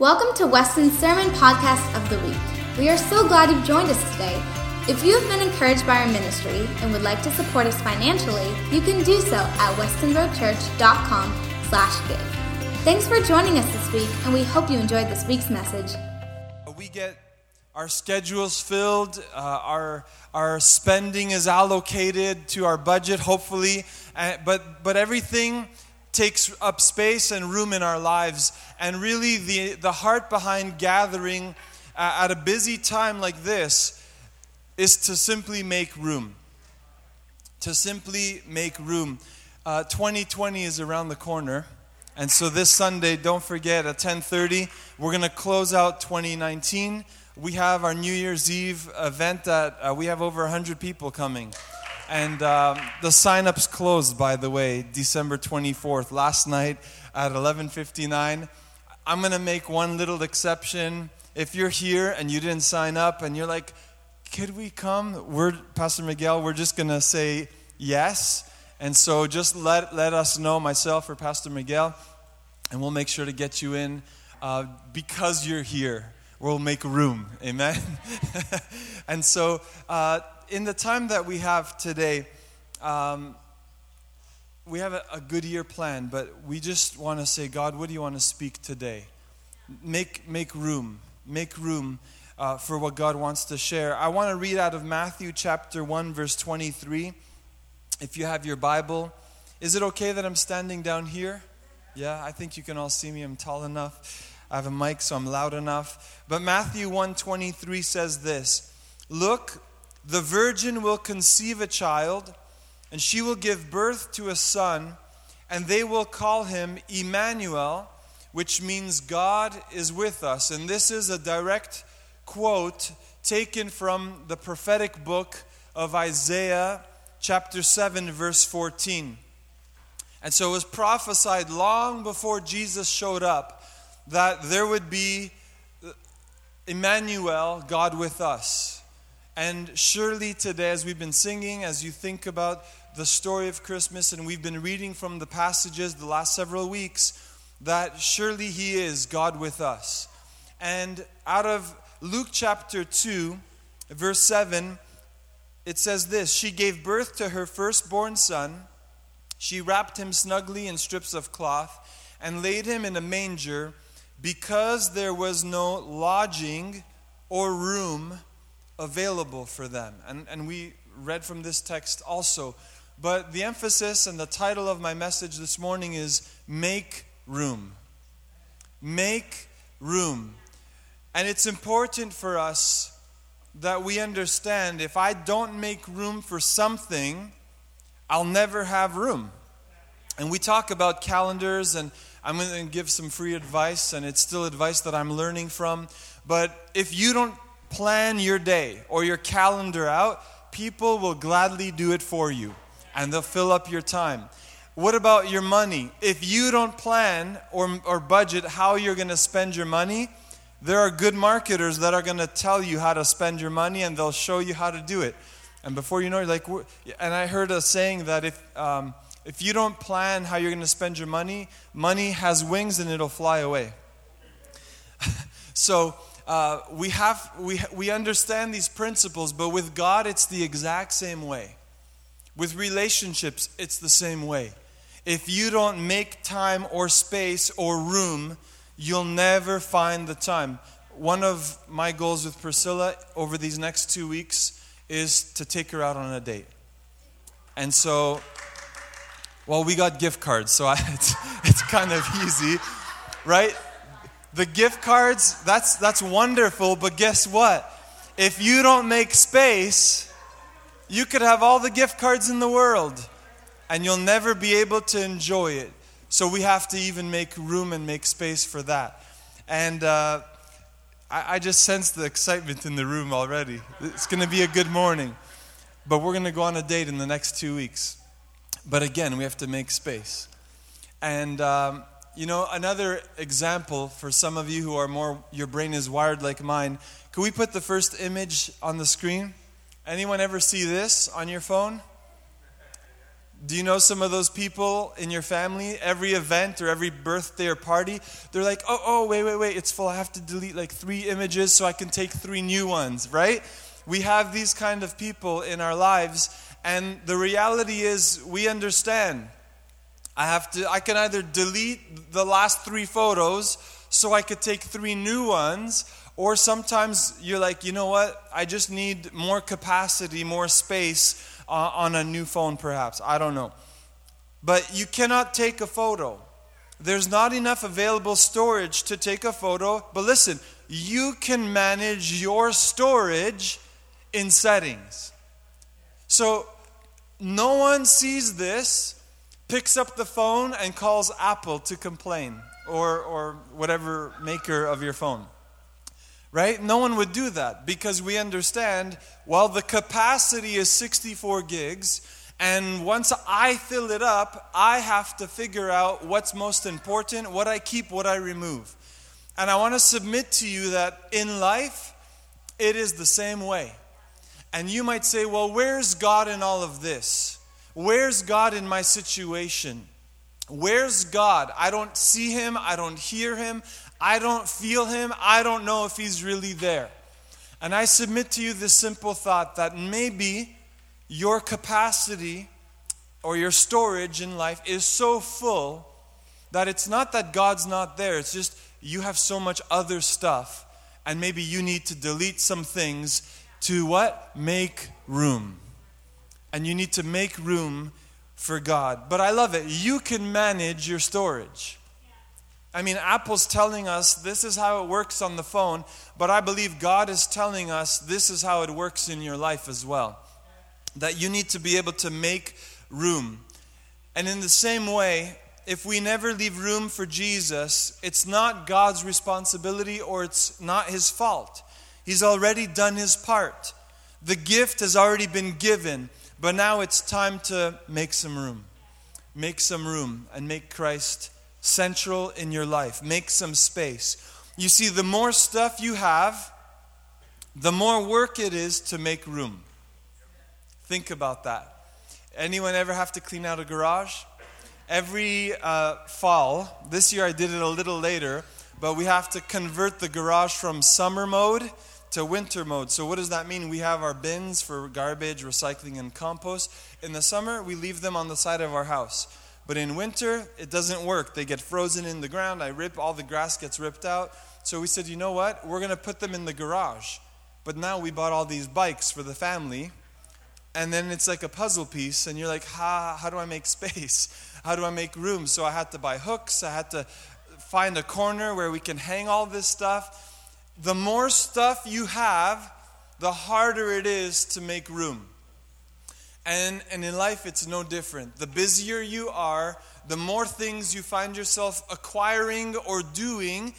Welcome to Weston's Sermon Podcast of the Week. We are so glad you've joined us today. If you have been encouraged by our ministry and would like to support us financially, you can do so at westonroadchurch.com slash give. Thanks for joining us this week, and we hope you enjoyed this week's message. We get our schedules filled, uh, our, our spending is allocated to our budget, hopefully, uh, but, but everything takes up space and room in our lives. And really, the, the heart behind gathering uh, at a busy time like this is to simply make room. To simply make room. Uh, 2020 is around the corner. And so this Sunday, don't forget at 10:30, we're going to close out 2019. We have our New Year's Eve event that uh, we have over 100 people coming. And um, the sign-up's closed, by the way, December 24th, last night at 11:59. I'm gonna make one little exception. If you're here and you didn't sign up, and you're like, "Could we come?" We're Pastor Miguel. We're just gonna say yes, and so just let let us know, myself or Pastor Miguel, and we'll make sure to get you in uh, because you're here. We'll make room. Amen. and so. Uh, in the time that we have today, um, we have a, a, good year planned, but we just want to say, God, what do you want to speak today? Make, make room. Make room uh, for what God wants to share. I want to read out of Matthew chapter 1, verse 23. If you have your Bible, is it okay that I'm standing down here? Yeah, I think you can all see me. I'm tall enough. I have a mic, so I'm loud enough. But Matthew 1:23 says this: Look, the virgin will conceive a child, and she will give birth to a son, and they will call him Emmanuel, which means God is with us. And this is a direct quote taken from the prophetic book of Isaiah, chapter 7, verse 14. And so it was prophesied long before Jesus showed up that there would be Emmanuel, God with us. And surely today, as we've been singing, as you think about the story of Christmas, and we've been reading from the passages the last several weeks, that surely He is God with us. And out of Luke chapter 2, verse 7, it says this She gave birth to her firstborn son. She wrapped him snugly in strips of cloth and laid him in a manger because there was no lodging or room available for them. And, and we read from this text also. But the emphasis and the title of my message this morning is Make Room. Make room. And it's important for us that we understand if I don't make room for something, I'll never have room. And we talk about calendars, and I'm going to give some free advice, and it's still advice that I'm learning from. But if you don't plan your day or your calendar out, people will gladly do it for you and they'll fill up your time. What about your money? If you don't plan or, or budget how you're going to spend your money, there are good marketers that are going to tell you how to spend your money and they'll show you how to do it. And before you know it, like, and I heard a saying that if, um, if you don't plan how you're going to spend your money, money has wings and it'll fly away. so, uh, we, have, we, we understand these principles, but with God, it's the exact same way. With relationships, it's the same way. If you don't make time or space or room, you'll never find the time. One of my goals with Priscilla over these next two weeks is to take her out on a date. And so, well, we got gift cards, so I, it's, it's kind of easy, right? The gift cards, that's, that's wonderful, but guess what? If you don't make space, you could have all the gift cards in the world and you'll never be able to enjoy it. So we have to even make room and make space for that. And uh, I, I just sense the excitement in the room already. It's going to be a good morning. But we're going to go on a date in the next two weeks. But again, we have to make space. And um, you know, another example for some of you who are more, your brain is wired like mine. Can we put the first image on the screen? Anyone ever see this on your phone? Do you know some of those people in your family? Every event or every birthday or party, they're like, oh, oh, wait, wait, wait, it's full. I have to delete like three images so I can take three new ones, right? We have these kind of people in our lives, and the reality is we understand. I have to I can either delete the last three photos so I could take three new ones, or sometimes you're like, you know what? I just need more capacity, more space uh, on a new phone, perhaps. I don't know. But you cannot take a photo. There's not enough available storage to take a photo. But listen, you can manage your storage in settings. So no one sees this, picks up the phone, and calls Apple to complain or, or whatever maker of your phone. Right? No one would do that because we understand, well, the capacity is 64 gigs, and once I fill it up, I have to figure out what's most important, what I keep, what I remove. And I want to submit to you that in life, it is the same way. And you might say, well, where's God in all of this? Where's God in my situation? Where's God? I don't see him. I don't hear him. I don't feel him. I don't know if he's really there. And I submit to you this simple thought that maybe your capacity or your storage in life is so full that it's not that God's not there, it's just you have so much other stuff, and maybe you need to delete some things to what? Make room. And you need to make room for God. But I love it. You can manage your storage. I mean, Apple's telling us this is how it works on the phone, but I believe God is telling us this is how it works in your life as well. That you need to be able to make room. And in the same way, if we never leave room for Jesus, it's not God's responsibility or it's not his fault. He's already done his part. The gift has already been given, but now it's time to make some room. Make some room and make Christ central in your life. Make some space. You see, the more stuff you have, the more work it is to make room. Think about that. Anyone ever have to clean out a garage? Every uh, fall, this year I did it a little later, but we have to convert the garage from summer mode to winter mode. So, what does that mean? We have our bins for garbage, recycling, and compost. In the summer, we leave them on the side of our house. But in winter, it doesn't work. They get frozen in the ground. I rip, all the grass gets ripped out. So we said, you know what? We're going to put them in the garage. But now we bought all these bikes for the family. And then it's like a puzzle piece. And you're like, how, how do I make space? How do I make room? So I had to buy hooks. I had to find a corner where we can hang all this stuff. The more stuff you have, the harder it is to make room. And, and in life, it's no different. The busier you are, the more things you find yourself acquiring or doing,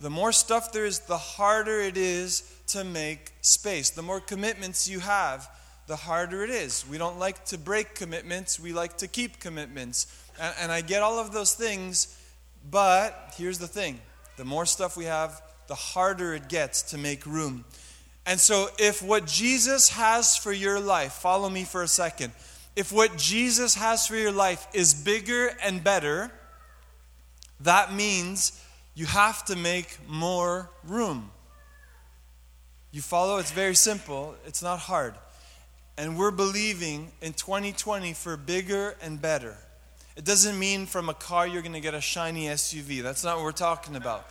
the more stuff there is, the harder it is to make space. The more commitments you have, the harder it is. We don't like to break commitments, we like to keep commitments. And, and I get all of those things, but here's the thing the more stuff we have, the harder it gets to make room. And so, if what Jesus has for your life, follow me for a second, if what Jesus has for your life is bigger and better, that means you have to make more room. You follow? It's very simple, it's not hard. And we're believing in 2020 for bigger and better. It doesn't mean from a car you're going to get a shiny SUV. That's not what we're talking about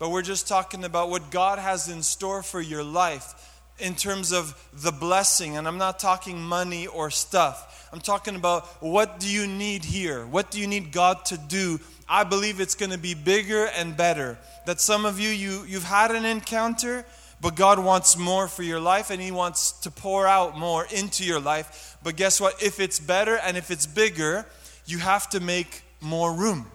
but we're just talking about what God has in store for your life in terms of the blessing. And I'm not talking money or stuff. I'm talking about what do you need here? What do you need God to do? I believe it's going to be bigger and better. That some of you, you you've had an encounter, but God wants more for your life and He wants to pour out more into your life. But guess what? If it's better and if it's bigger, you have to make more room.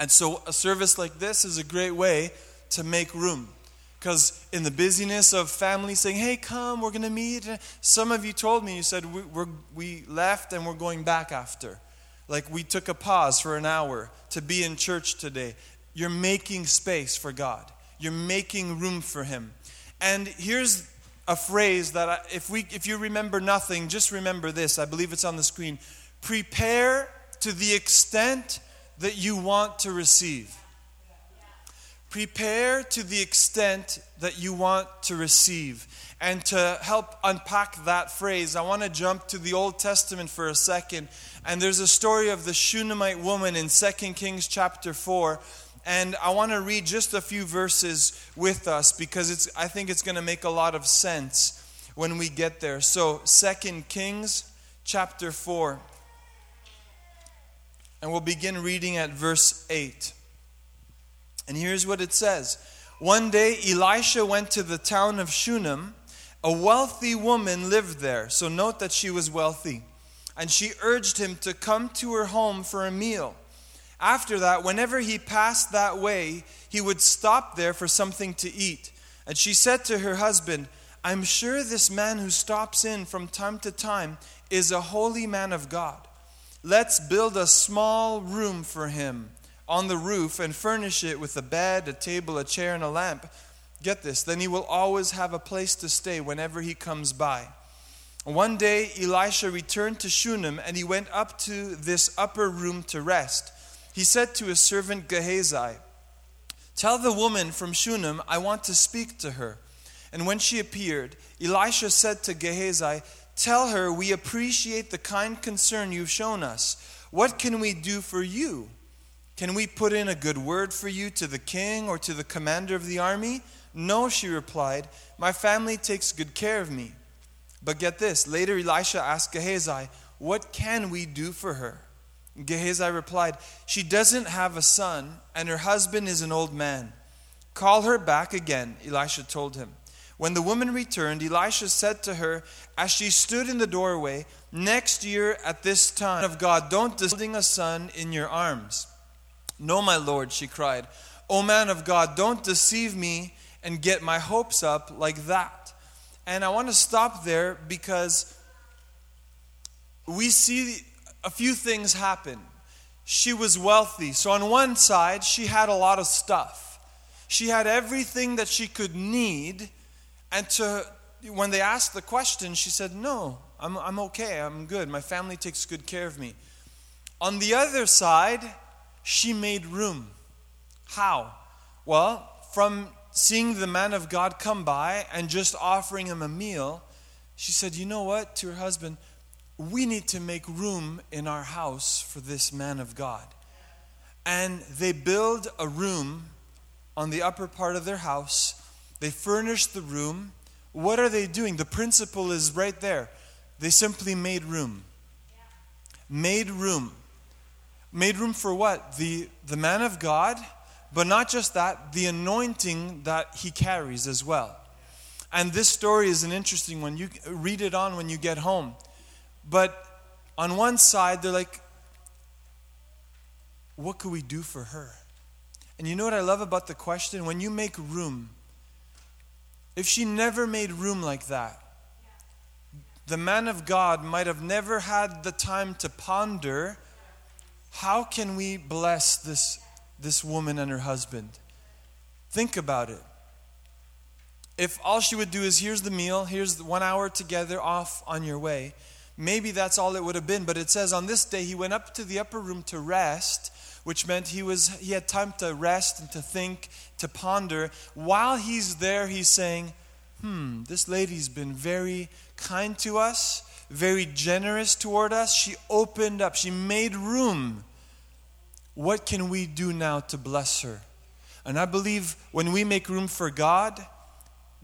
And so a service like this is a great way to make room. Because in the busyness of family saying, hey, come, we're going to meet, some of you told me, you said, we, we left and we're going back after. Like we took a pause for an hour to be in church today. You're making space for God, you're making room for Him. And here's a phrase that I, if, we, if you remember nothing, just remember this. I believe it's on the screen. Prepare to the extent that you want to receive. Prepare to the extent that you want to receive. And to help unpack that phrase, I want to jump to the Old Testament for a second. And there's a story of the Shunammite woman in 2 Kings chapter 4. And I want to read just a few verses with us because it's, I think it's going to make a lot of sense when we get there. So, 2 Kings chapter 4. And we'll begin reading at verse 8. And here's what it says One day Elisha went to the town of Shunem. A wealthy woman lived there. So note that she was wealthy. And she urged him to come to her home for a meal. After that, whenever he passed that way, he would stop there for something to eat. And she said to her husband, I'm sure this man who stops in from time to time is a holy man of God. Let's build a small room for him on the roof and furnish it with a bed, a table, a chair, and a lamp. Get this, then he will always have a place to stay whenever he comes by. One day, Elisha returned to Shunem and he went up to this upper room to rest. He said to his servant Gehazi, Tell the woman from Shunem, I want to speak to her. And when she appeared, Elisha said to Gehazi, Tell her, we appreciate the kind concern you've shown us. What can we do for you? Can we put in a good word for you to the king or to the commander of the army? No, she replied. My family takes good care of me. But get this later, Elisha asked Gehazi, What can we do for her? Gehazi replied, She doesn't have a son, and her husband is an old man. Call her back again, Elisha told him. When the woman returned, Elisha said to her, as she stood in the doorway, Next year at this time of God, don't holding a son in your arms. No, my Lord, she cried. O man of God, don't deceive me and get my hopes up like that. And I want to stop there because we see a few things happen. She was wealthy. So, on one side, she had a lot of stuff. She had everything that she could need and to, when they asked the question, she said, No, I'm, I'm okay. I'm good. My family takes good care of me. On the other side, she made room. How? Well, from seeing the man of God come by and just offering him a meal, she said, You know what? To her husband, we need to make room in our house for this man of God. And they build a room on the upper part of their house they furnish the room. What are they doing? The principle is right there. They simply made room. Made room. Made room for what? The, the man of God, but not just that, the anointing that he carries as well. And this story is an interesting one. You read it on when you get home. But on one side, they're like, what could we do for her? And you know what I love about the question? When you make room, if she never made room like that, the man of God might have never had the time to ponder how can we bless this, this woman and her husband? Think about it. If all she would do is here's the meal, here's one hour together, off on your way, maybe that's all it would have been. But it says on this day he went up to the upper room to rest which meant he was he had time to rest and to think, to ponder. While he's there, he's saying, "Hmm, this lady's been very kind to us, very generous toward us. She opened up, she made room. What can we do now to bless her?" And I believe when we make room for God,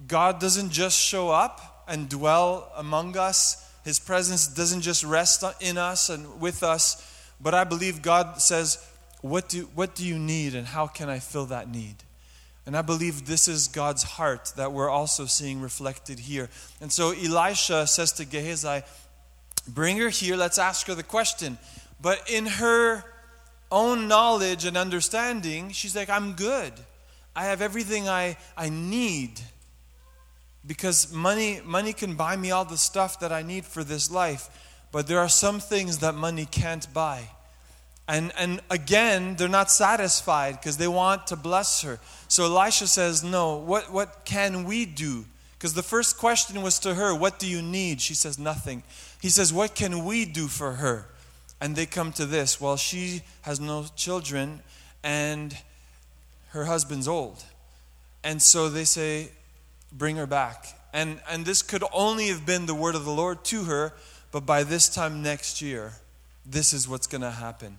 God doesn't just show up and dwell among us. His presence doesn't just rest in us and with us, but I believe God says, what do, what do you need and how can I fill that need? And I believe this is God's heart that we're also seeing reflected here. And so Elisha says to Gehazi, Bring her here, let's ask her the question. But in her own knowledge and understanding, she's like, I'm good. I have everything I, I need. Because money, money can buy me all the stuff that I need for this life. But there are some things that money can't buy. And, and again, they're not satisfied because they want to bless her. So Elisha says, No, what, what can we do? Because the first question was to her, What do you need? She says, Nothing. He says, What can we do for her? And they come to this well, she has no children and her husband's old. And so they say, Bring her back. And, and this could only have been the word of the Lord to her, but by this time next year, this is what's going to happen.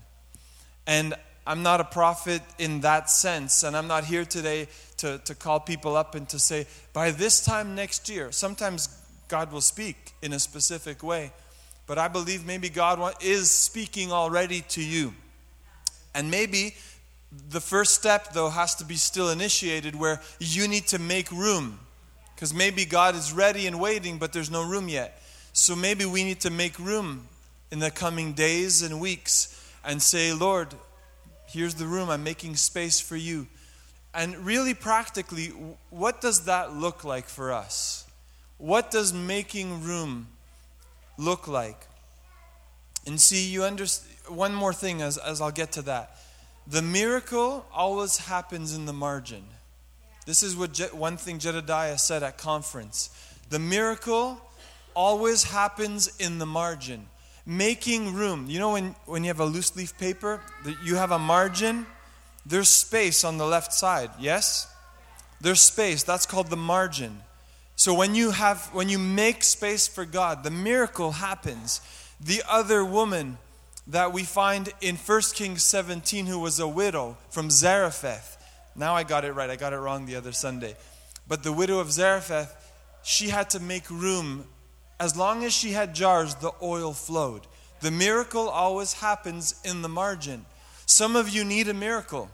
And I'm not a prophet in that sense, and I'm not here today to, to call people up and to say, by this time next year, sometimes God will speak in a specific way. But I believe maybe God is speaking already to you. And maybe the first step, though, has to be still initiated where you need to make room. Because maybe God is ready and waiting, but there's no room yet. So maybe we need to make room in the coming days and weeks and say, Lord, here's the room. I'm making space for you. And really, practically, what does that look like for us? What does making room look like? And see, you understand one more thing as, as I'll get to that. The miracle always happens in the margin. This is what Je- one thing Jedediah said at conference. The miracle always happens in the margin. Making room. You know when, when you have a loose leaf paper, you have a margin, there's space on the left side, yes? There's space. That's called the margin. So when you have when you make space for God, the miracle happens. The other woman that we find in 1 Kings 17 who was a widow from Zarephath. Now I got it right. I got it wrong the other Sunday. But the widow of Zarephath, she had to make room. As long as she had jars, the oil flowed. The miracle always happens in the margin. Some of you need a miracle.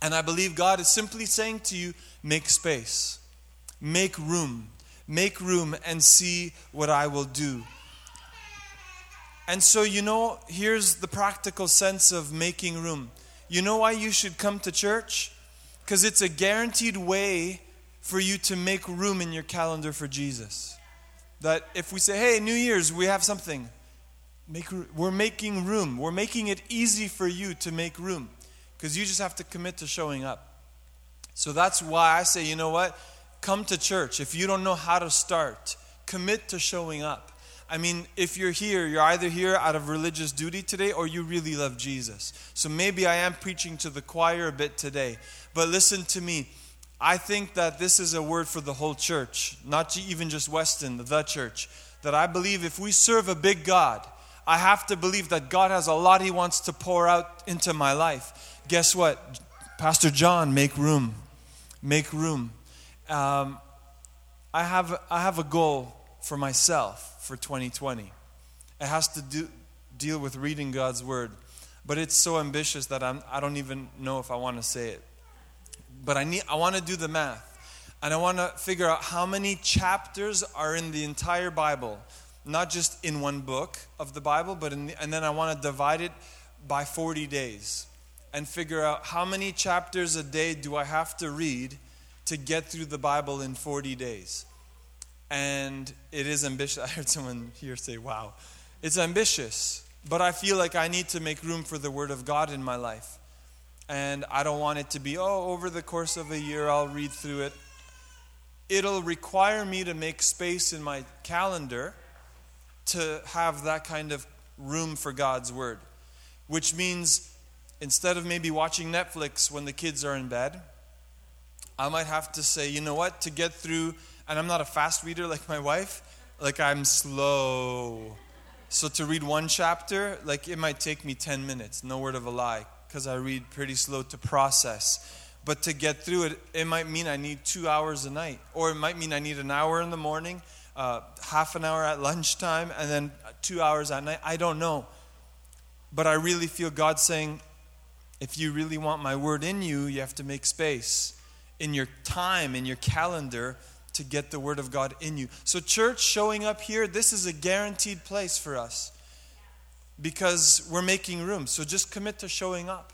And I believe God is simply saying to you, make space, make room, make room, and see what I will do. And so, you know, here's the practical sense of making room. You know why you should come to church? Because it's a guaranteed way for you to make room in your calendar for Jesus. That if we say, hey, New Year's, we have something, make, we're making room. We're making it easy for you to make room. Because you just have to commit to showing up. So that's why I say, you know what? Come to church. If you don't know how to start, commit to showing up. I mean, if you're here, you're either here out of religious duty today or you really love Jesus. So maybe I am preaching to the choir a bit today. But listen to me. I think that this is a word for the whole church, not even just Weston, the church. That I believe if we serve a big God, I have to believe that God has a lot He wants to pour out into my life. Guess what? Pastor John, make room. Make room. Um, I, have, I have a goal for myself for 2020. It has to do, deal with reading God's Word. But it's so ambitious that I'm, I don't even know if I want to say it. But I, need, I want to do the math. And I want to figure out how many chapters are in the entire Bible, not just in one book of the Bible, but in the, and then I want to divide it by 40 days and figure out how many chapters a day do I have to read to get through the Bible in 40 days. And it is ambitious. I heard someone here say, wow, it's ambitious, but I feel like I need to make room for the Word of God in my life. And I don't want it to be, oh, over the course of a year, I'll read through it. It'll require me to make space in my calendar to have that kind of room for God's Word, which means instead of maybe watching Netflix when the kids are in bed, I might have to say, you know what, to get through and I'm not a fast reader like my wife. Like I'm slow. So to read one chapter, like it might take me 10 minutes, no word of a lie, because I read pretty slow to process. But to get through it, it might mean I need two hours a night, or it might mean I need an hour in the morning, uh, half an hour at lunchtime, and then two hours at night. I don't know. But I really feel God saying, if you really want my word in you, you have to make space in your time, in your calendar to get the Word of God in you. So, church showing up here, this is a guaranteed place for us because we're making room. So, just commit to showing up.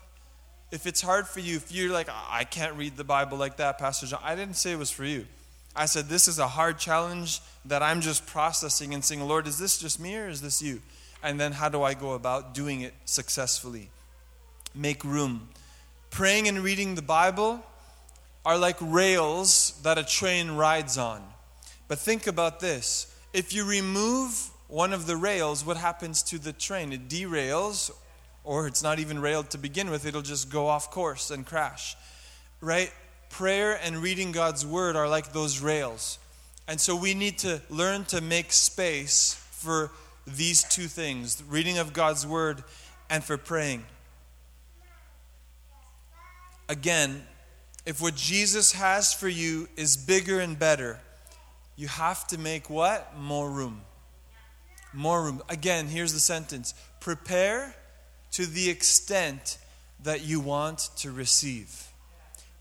If it's hard for you, if you're like, I can't read the Bible like that, Pastor John, I didn't say it was for you. I said, This is a hard challenge that I'm just processing and saying, Lord, is this just me or is this you? And then how do I go about doing it successfully? Make room. Praying and reading the Bible are like rails that a train rides on. But think about this if you remove one of the rails, what happens to the train? It derails, or it's not even railed to begin with, it'll just go off course and crash. Right? Prayer and reading God's word are like those rails. And so we need to learn to make space for these two things reading of God's word and for praying. Again, if what Jesus has for you is bigger and better, you have to make what? More room. More room. Again, here's the sentence prepare to the extent that you want to receive.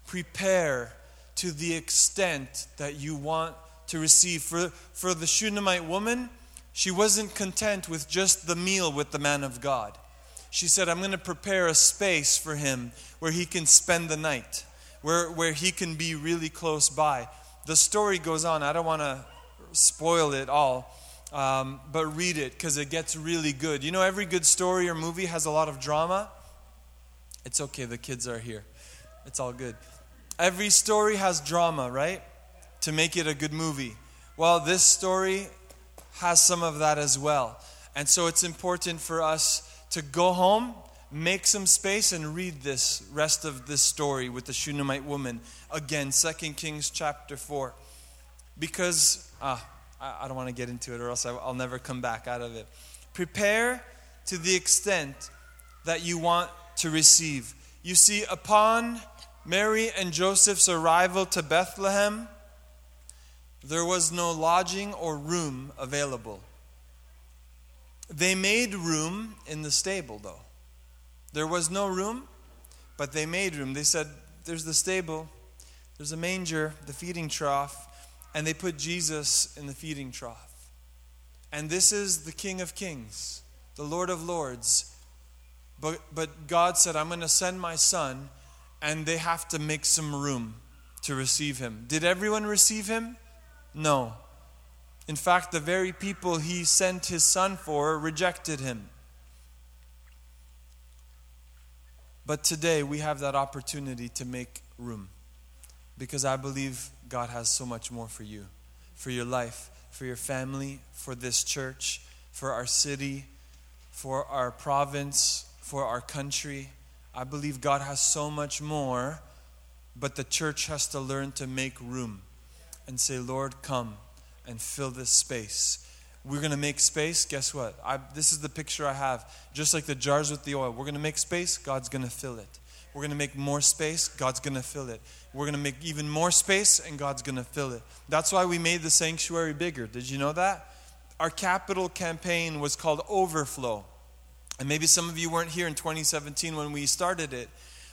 Prepare to the extent that you want to receive. For, for the Shunammite woman, she wasn't content with just the meal with the man of God. She said, I'm going to prepare a space for him where he can spend the night, where, where he can be really close by. The story goes on. I don't want to spoil it all. Um, but read it because it gets really good. You know, every good story or movie has a lot of drama. It's okay, the kids are here. It's all good. Every story has drama, right? To make it a good movie. Well, this story has some of that as well. And so it's important for us to go home, make some space, and read this rest of this story with the Shunammite woman. Again, 2 Kings chapter 4. Because, ah, I, don't want to get into it or else I'll never come back out of it. Prepare to the extent that you want to receive. You see, upon Mary and Joseph's arrival to Bethlehem, there was no lodging or room available. They made room in the stable, though. There was no room, but they made room. They said, There's the stable, there's a manger, the feeding trough and they put Jesus in the feeding trough. And this is the King of Kings, the Lord of Lords. But, but God said, I'm going to send my son, and they have to make some room to receive him. Did everyone receive him? No. In fact, the very people he sent his son for rejected him. But today we have that opportunity to make room because I believe God has so much more for you, for your life, for your family, for this church, for our city, for our province, for our country. I believe God has so much more, but the church has to learn to make room and say, Lord, come and fill this space. We're going to make space. Guess what? I, this is the picture I have. Just like the jars with the oil. We're going to make space, God's going to fill it. We're going to make more space, God's going to fill it. We're going to make even more space, and God's going to fill it. That's why we made the sanctuary bigger. Did you know that? Our capital campaign was called Overflow. And maybe some of you weren't here in 2017 when we started it,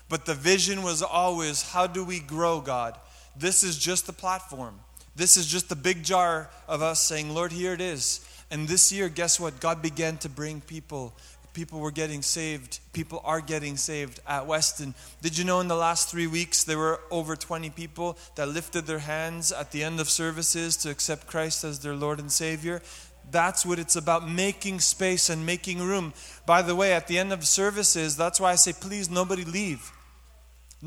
but the vision was always how do we grow, God? This is just the platform. This is just the big jar of us saying, Lord, here it is. And this year, guess what? God began to bring people people were getting saved. People are getting saved at Weston. Did you know in the last three weeks there were over 20 people that lifted their hands at the end of services to accept Christ as their Lord and Savior? That's what it's about making space and making room. By the way, at the end of services, that's why I say, please, nobody leave.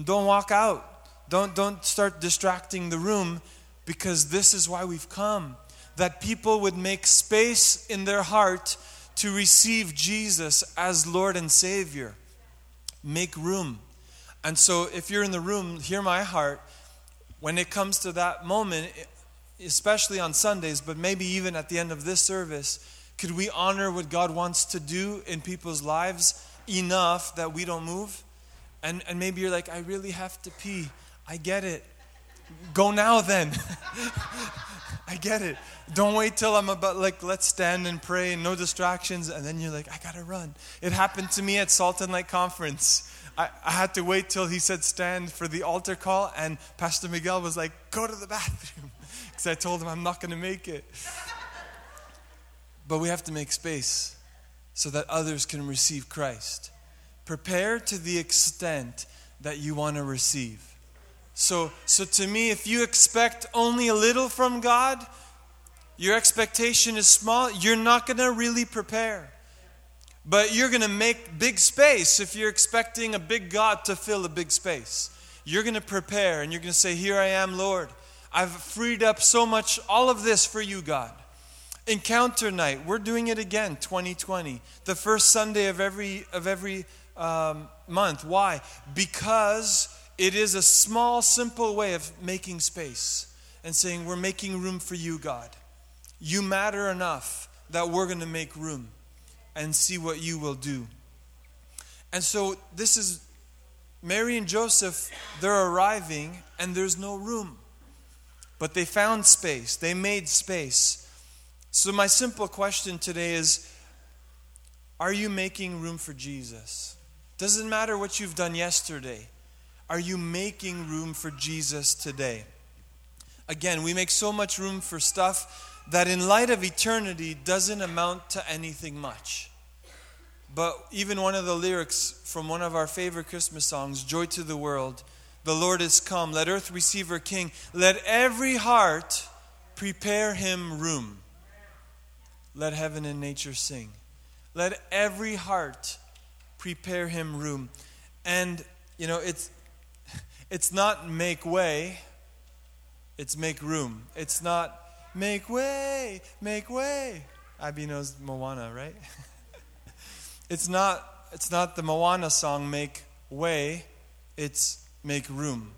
Don't walk out. Don't, don't start distracting the room because this is why we've come. That people would make space in their heart to receive Jesus as Lord and Savior. Make room. And so, if you're in the room, hear my heart. When it comes to that moment, especially on Sundays, but maybe even at the end of this service, could we honor what God wants to do in people's lives enough that we don't move? And, and maybe you're like, I really have to pee. I get it. Go now then. I get it. Don't wait till I'm about, like, let's stand and pray no distractions. And then you're like, I got to run. It happened to me at Salt and Light Conference. I, I had to wait till he said stand for the altar call. And Pastor Miguel was like, go to the bathroom. Because I told him I'm not to make it. But we have to make space so that others can receive Christ. Prepare to the extent that you want to receive. So, so to me, if you expect only a little from God, your expectation is small, you're not going to really prepare. But you're going to make big space if you're expecting a big God to fill a big space. You're going to prepare and you're going to say, Here I am, Lord. I've freed up so much, all of this for you, God. Encounter night, we're doing it again, 2020. The first Sunday of every, of every um, month. Why? Because it is a small, simple way of making space and saying, We're making room for you, God. You matter enough that we're going to make room and see what you will do. And so, this is Mary and Joseph, they're arriving and there's no room. But they found space, they made space. So, my simple question today is Are you making room for Jesus? Doesn't matter what you've done yesterday. Are you making room for Jesus today? Again, we make so much room for stuff that, in light of eternity, doesn't amount to anything much. But even one of the lyrics from one of our favorite Christmas songs, Joy to the World, the Lord is come, let earth receive her King, let every heart prepare him room. Let heaven and nature sing. Let every heart prepare him room. And, you know, it's, it's not make way, it's make room. It's not make way, make way. Abby knows Moana, right? it's not it's not the Moana song make way, it's make room.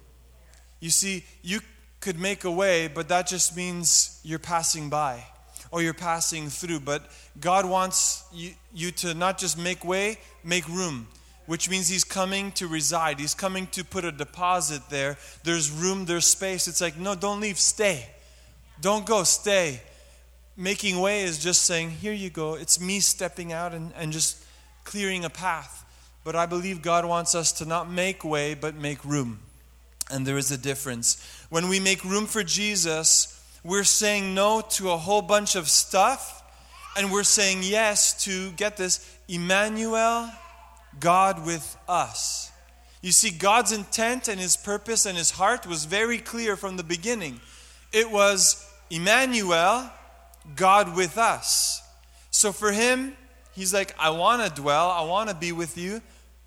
You see, you could make a way, but that just means you're passing by or you're passing through. But God wants you, you to not just make way, make room which means he's coming to reside. He's coming to put a deposit there. There's room, there's space. It's like, no, don't leave, stay. Don't go, stay. Making way is just saying, here you go. It's me stepping out and, and just clearing a path. But I believe God wants us to not make way, but make room. And there is a difference. When we make room for Jesus, we're saying no to a whole bunch of stuff, and we're saying yes to, get this, Emmanuel God with us. You see, God's intent and his purpose and his heart was very clear from the beginning. It was Emmanuel, God with us. So for him, he's like, I want to dwell, I want to be with you.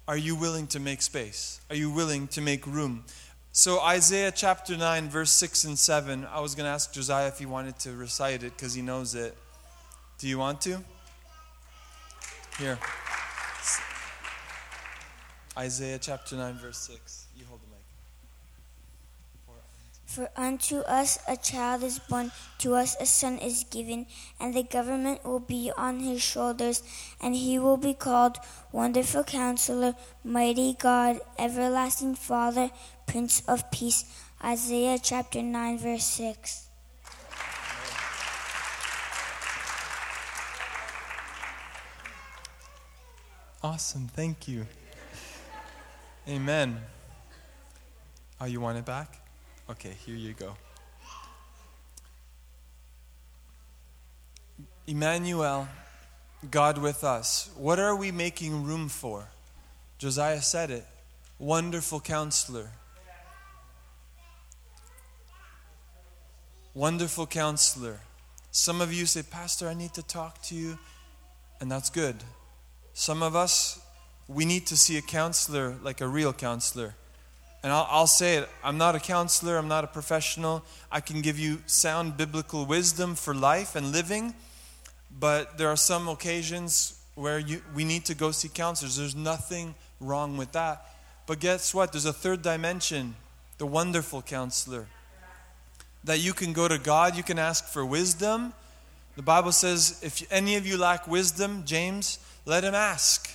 Are you willing to make space? Are you willing to make room? So, Isaiah chapter 9, verse 6 and 7, I was going to ask Josiah if he wanted to recite it because he knows it. Do you want to? Here. Isaiah chapter 9, verse 6. You hold the mic. For unto us a child is born, to us a son is given, and the government will be on his shoulders, and he will be called Wonderful Counselor, Mighty God, Everlasting Father, Prince of Peace. Isaiah chapter 9, verse 6. Awesome, thank you. Amen. Oh, you want it back? Okay, here you go. Emmanuel, God with us. What are we making room for? Josiah said it. Wonderful counselor. Wonderful counselor. Some of you say, Pastor, I need to talk to you, and that's good. Some of us, we need to see a counselor like a real counselor. And I'll, I'll, say it I'm not a counselor, I'm not a professional. I can give you sound biblical wisdom for life and living, but there are some occasions where you, we need to go see counselors. There's nothing wrong with that. But guess what? There's a third dimension the wonderful counselor. That you can go to God, you can ask for wisdom. The Bible says, if any of you lack wisdom, James, let him ask.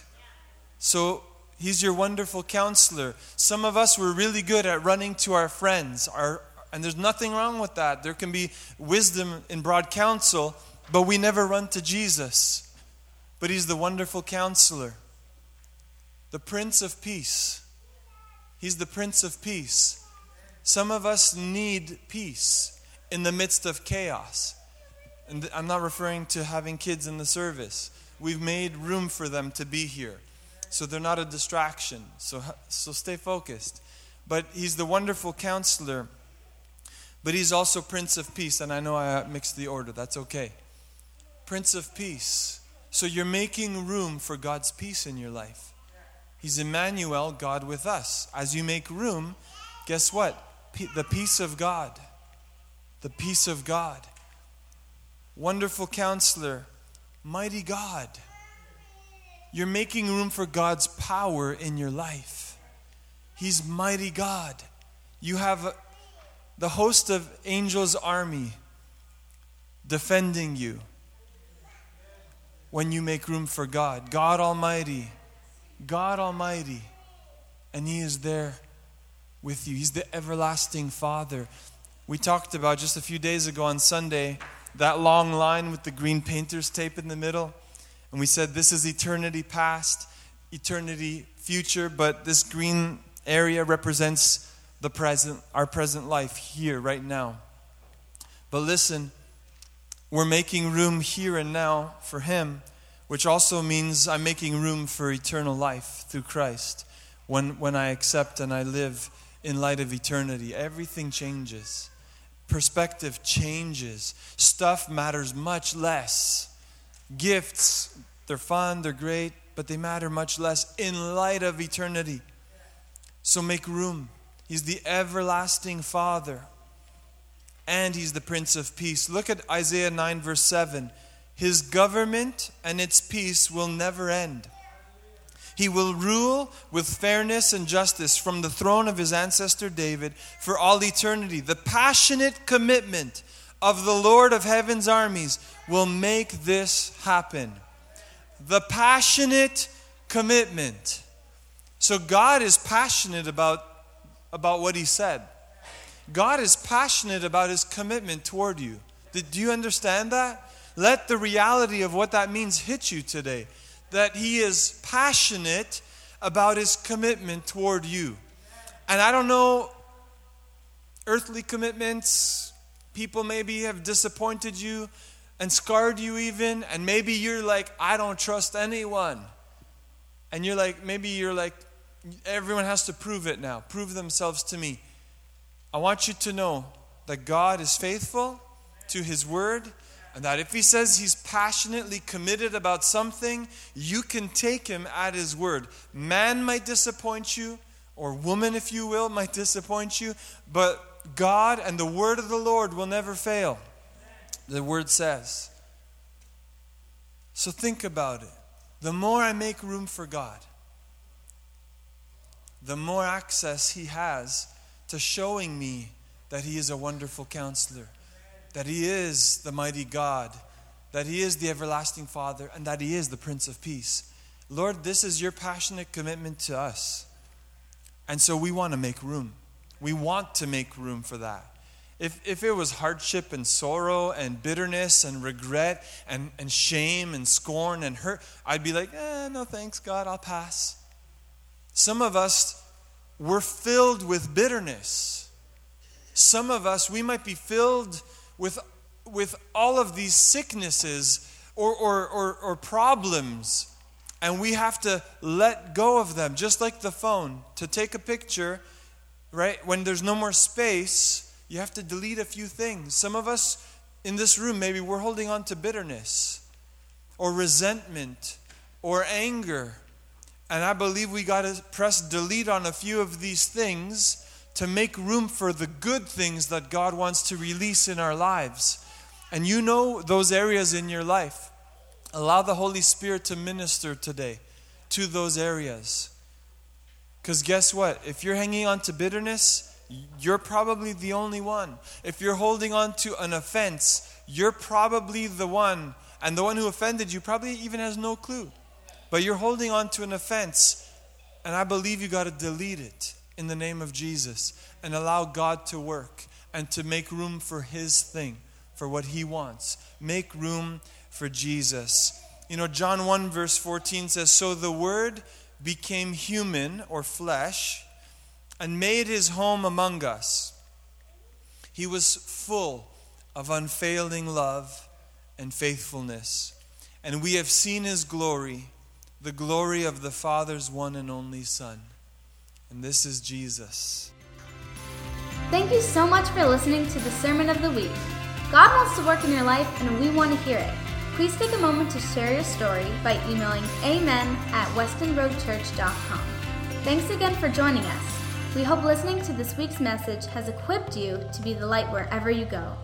So he's your wonderful counselor. Some of us were really good at running to our friends, our, and there's nothing wrong with that. There can be wisdom in broad counsel, but we never run to Jesus. But he's the wonderful counselor, the Prince of Peace. He's the Prince of Peace. Some of us need peace in the midst of chaos. And I'm not referring to having kids in the service. We've made room for them to be here so they're not a distraction. So, so stay focused. But he's the wonderful counselor, but he's also Prince of Peace. And I know I uh, mixed the order, that's okay. Prince of Peace. So you're making room for God's peace in your life. He's Emmanuel, God with us. As you make room, guess what? the peace of God. The peace of God. Wonderful Counselor, Mighty God. You're making room for God's power in your life. He's mighty God. You have uh, the host of angels' army defending you when you make room for God. God Almighty. God Almighty. And He is there with you. He's the everlasting Father. We talked about just a few days ago on Sunday that long line with the green painter's tape in the middle. And we said this is eternity past, eternity future, but this green area represents the present, our present life here, right now. But listen, we're making room here and now for Him, which also means I'm making room for eternal life through Christ. When, when I accept and I live in light of eternity, everything changes. Perspective changes. Stuff matters much less. Gifts, they're fun, they're great, but they matter much less in light of eternity. So make room. He's the everlasting Father and he's the Prince of Peace. Look at Isaiah 9, verse 7. His government and its peace will never end. He will rule with fairness and justice from the throne of his ancestor David for all eternity. The passionate commitment of the Lord of heaven's armies will make this happen. The passionate commitment. So God is passionate about, about what he said. God is passionate about his commitment toward you. Do you understand that? Let the reality of what that means hit you today. That he is passionate about his commitment toward you. And I don't know, earthly commitments, people maybe have disappointed you and scarred you even. And maybe you're like, I don't trust anyone. And you're like, maybe you're like, everyone has to prove it now, prove themselves to me. I want you to know that God is faithful to His word, and that if He says He's passionately committed about something, you can take Him at His word. Man might disappoint you, or woman, if you will, might disappoint you, but God and the word of the Lord will never fail. The word says. So think about it. The more I make room for God, the more access He has to showing me that He is a wonderful counselor, that He is the mighty God, that He is the everlasting Father, and that He is the Prince of Peace. Lord, this is your passionate commitment to us. And so we want to make room. We want to make room for that. If, if it was hardship and sorrow and bitterness and regret and, and shame and scorn and hurt, I'd be like, eh, no thanks, God, I'll pass. Some of us we're filled with bitterness. Some of us, we might be filled with, with all of these sicknesses or, or, or, or problems, and we have to let go of them, just like the phone. To take a picture, right, when there's no more space, you have to delete a few things. Some of us in this room, maybe we're holding on to bitterness or resentment or anger and I believe we got to press delete on a few of these things to make room for the good things that God wants to release in our lives. And you know those areas in your life. Allow the Holy Spirit to minister today to those areas. Because guess what? If you're hanging on to bitterness, you're probably the only one. If you're holding on to an offense, you're probably the one. And the one who offended you probably even has no clue. But you're holding on to an offense, and I believe you got to delete it in the name of Jesus and allow God to work and to make room for His thing, for what He wants. Make room for Jesus. You know, John 1, verse 14 says, So the Word became human or flesh and made His home among us. He was full of unfailing love and faithfulness, and we have seen His glory the glory of the Father's one and only Son. And this is Jesus. Thank you so much for listening to the Sermon of the Week. God wants to work in your life, and we want to hear it. Please take a moment to share your story by emailing amen at westonroadchurch.com. Thanks again for joining us. We hope listening to this week's message has equipped you to be the light wherever you go.